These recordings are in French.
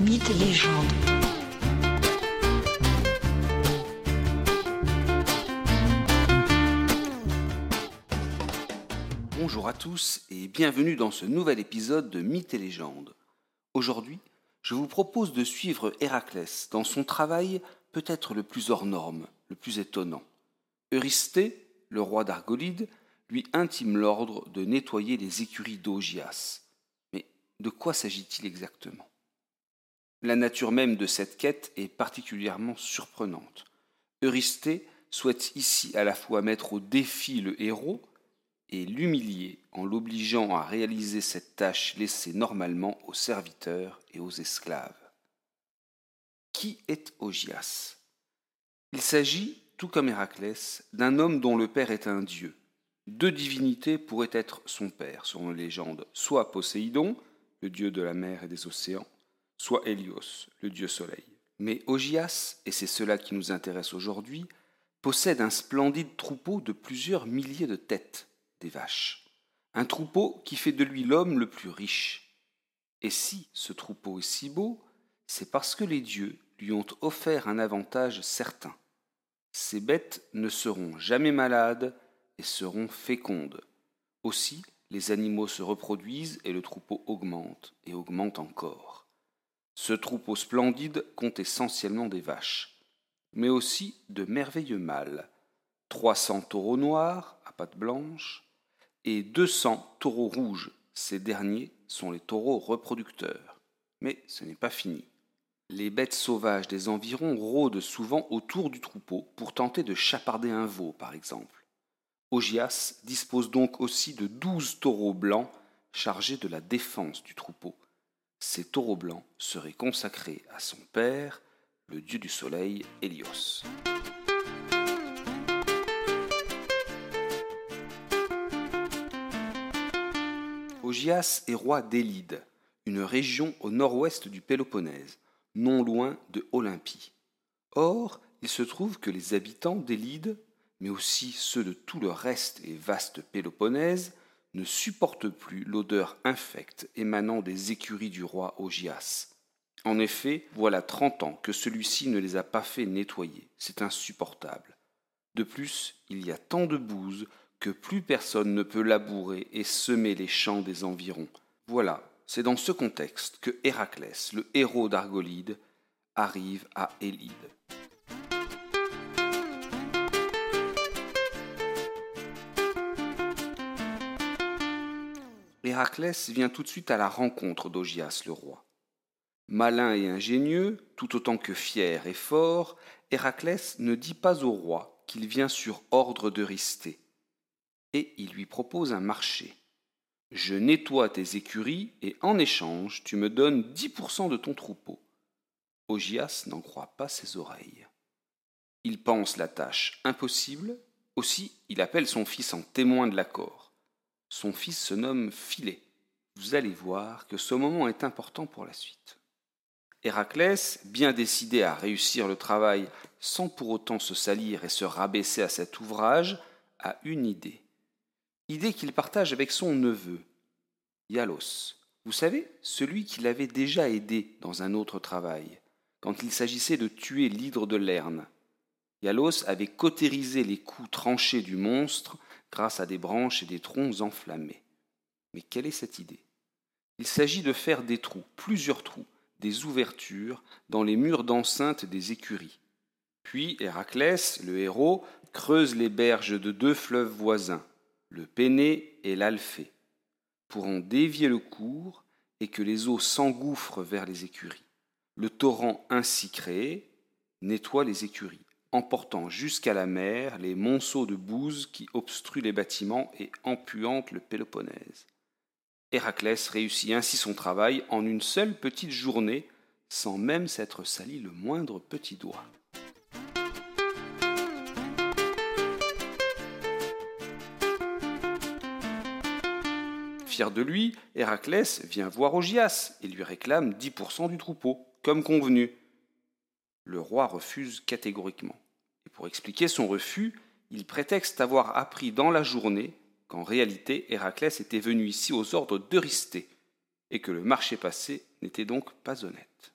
Mythes et légendes. Bonjour à tous et bienvenue dans ce nouvel épisode de Mythes et légendes. Aujourd'hui, je vous propose de suivre Héraclès dans son travail peut-être le plus hors norme, le plus étonnant. Eurysthée, le roi d'Argolide, lui intime l'ordre de nettoyer les écuries d'Augias. Mais de quoi s'agit-il exactement? La nature même de cette quête est particulièrement surprenante. Eurysthée souhaite ici à la fois mettre au défi le héros et l'humilier en l'obligeant à réaliser cette tâche laissée normalement aux serviteurs et aux esclaves. Qui est Augias Il s'agit, tout comme Héraclès, d'un homme dont le père est un dieu. Deux divinités pourraient être son père, selon les légendes, soit Poséidon, le dieu de la mer et des océans, soit Hélios, le dieu soleil. Mais Augias, et c'est cela qui nous intéresse aujourd'hui, possède un splendide troupeau de plusieurs milliers de têtes, des vaches. Un troupeau qui fait de lui l'homme le plus riche. Et si ce troupeau est si beau, c'est parce que les dieux lui ont offert un avantage certain. Ces bêtes ne seront jamais malades et seront fécondes. Aussi, les animaux se reproduisent et le troupeau augmente et augmente encore. Ce troupeau splendide compte essentiellement des vaches, mais aussi de merveilleux mâles. 300 taureaux noirs à pattes blanches, et 200 taureaux rouges. Ces derniers sont les taureaux reproducteurs. Mais ce n'est pas fini. Les bêtes sauvages des environs rôdent souvent autour du troupeau pour tenter de chaparder un veau, par exemple. Augias dispose donc aussi de douze taureaux blancs chargés de la défense du troupeau. Ces taureaux blancs seraient consacrés à son père, le dieu du soleil, Hélios. Augias est roi d'Élide, une région au nord-ouest du Péloponnèse, non loin de Olympie. Or, il se trouve que les habitants d'Élide, mais aussi ceux de tout le reste et vaste Péloponnèse, ne supportent plus l'odeur infecte émanant des écuries du roi Augias. En effet, voilà trente ans que celui-ci ne les a pas fait nettoyer. C'est insupportable. De plus, il y a tant de bouse que plus personne ne peut labourer et semer les champs des environs. Voilà, c'est dans ce contexte que Héraclès, le héros d'Argolide, arrive à Élide. Héraclès vient tout de suite à la rencontre d'Augias le roi. Malin et ingénieux, tout autant que fier et fort, Héraclès ne dit pas au roi qu'il vient sur ordre d'Eurysthée et il lui propose un marché. Je nettoie tes écuries et en échange tu me donnes 10% de ton troupeau. Augias n'en croit pas ses oreilles. Il pense la tâche impossible, aussi il appelle son fils en témoin de l'accord. Son fils se nomme Philée. Vous allez voir que ce moment est important pour la suite. Héraclès, bien décidé à réussir le travail sans pour autant se salir et se rabaisser à cet ouvrage, a une idée idée qu'il partage avec son neveu, Yalos. Vous savez, celui qui l'avait déjà aidé dans un autre travail, quand il s'agissait de tuer l'hydre de Lerne. Yalos avait cautérisé les coups tranchés du monstre grâce à des branches et des troncs enflammés. Mais quelle est cette idée? Il s'agit de faire des trous, plusieurs trous, des ouvertures dans les murs d'enceinte des écuries. Puis Héraclès, le héros, creuse les berges de deux fleuves voisins, le Péné et l'Alphée, pour en dévier le cours et que les eaux s'engouffrent vers les écuries. Le torrent ainsi créé nettoie les écuries, emportant jusqu'à la mer les monceaux de bouse qui obstruent les bâtiments et empuantent le Péloponnèse. Héraclès réussit ainsi son travail en une seule petite journée, sans même s'être sali le moindre petit doigt. Fier de lui, Héraclès vient voir Augias et lui réclame 10% du troupeau, comme convenu. Le roi refuse catégoriquement. Et pour expliquer son refus, il prétexte avoir appris dans la journée qu'en réalité Héraclès était venu ici aux ordres d'Eurysthée, et que le marché passé n'était donc pas honnête.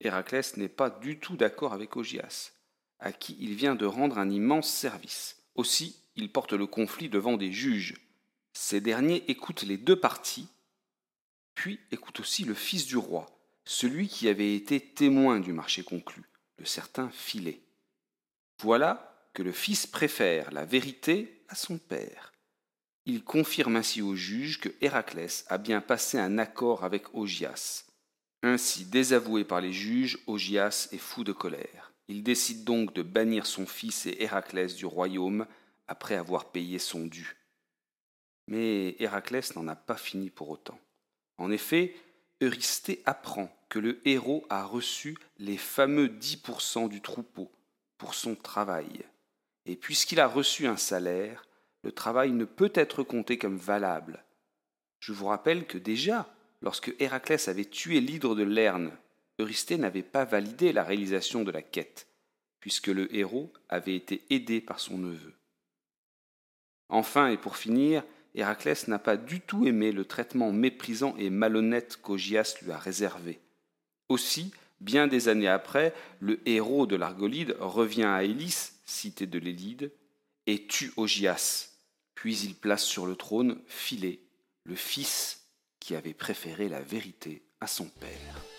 Héraclès n'est pas du tout d'accord avec Ogias, à qui il vient de rendre un immense service. Aussi, il porte le conflit devant des juges. Ces derniers écoutent les deux parties, puis écoutent aussi le fils du roi, celui qui avait été témoin du marché conclu, le certain Philée. Voilà que le fils préfère la vérité à son père. Il confirme ainsi au juge que Héraclès a bien passé un accord avec Ogias. Ainsi désavoué par les juges, Ogias est fou de colère. Il décide donc de bannir son fils et Héraclès du royaume après avoir payé son dû. Mais Héraclès n'en a pas fini pour autant. En effet, Eurysthée apprend que le héros a reçu les fameux 10% du troupeau pour son travail. Et puisqu'il a reçu un salaire, le travail ne peut être compté comme valable. Je vous rappelle que déjà, lorsque Héraclès avait tué l'hydre de Lerne, Eurysthée n'avait pas validé la réalisation de la quête, puisque le héros avait été aidé par son neveu. Enfin, et pour finir, Héraclès n'a pas du tout aimé le traitement méprisant et malhonnête qu'Ogias lui a réservé. Aussi, bien des années après, le héros de l'Argolide revient à Élis, cité de l'Élide, et tue Ogias, puis il place sur le trône Philée, le fils qui avait préféré la vérité à son père.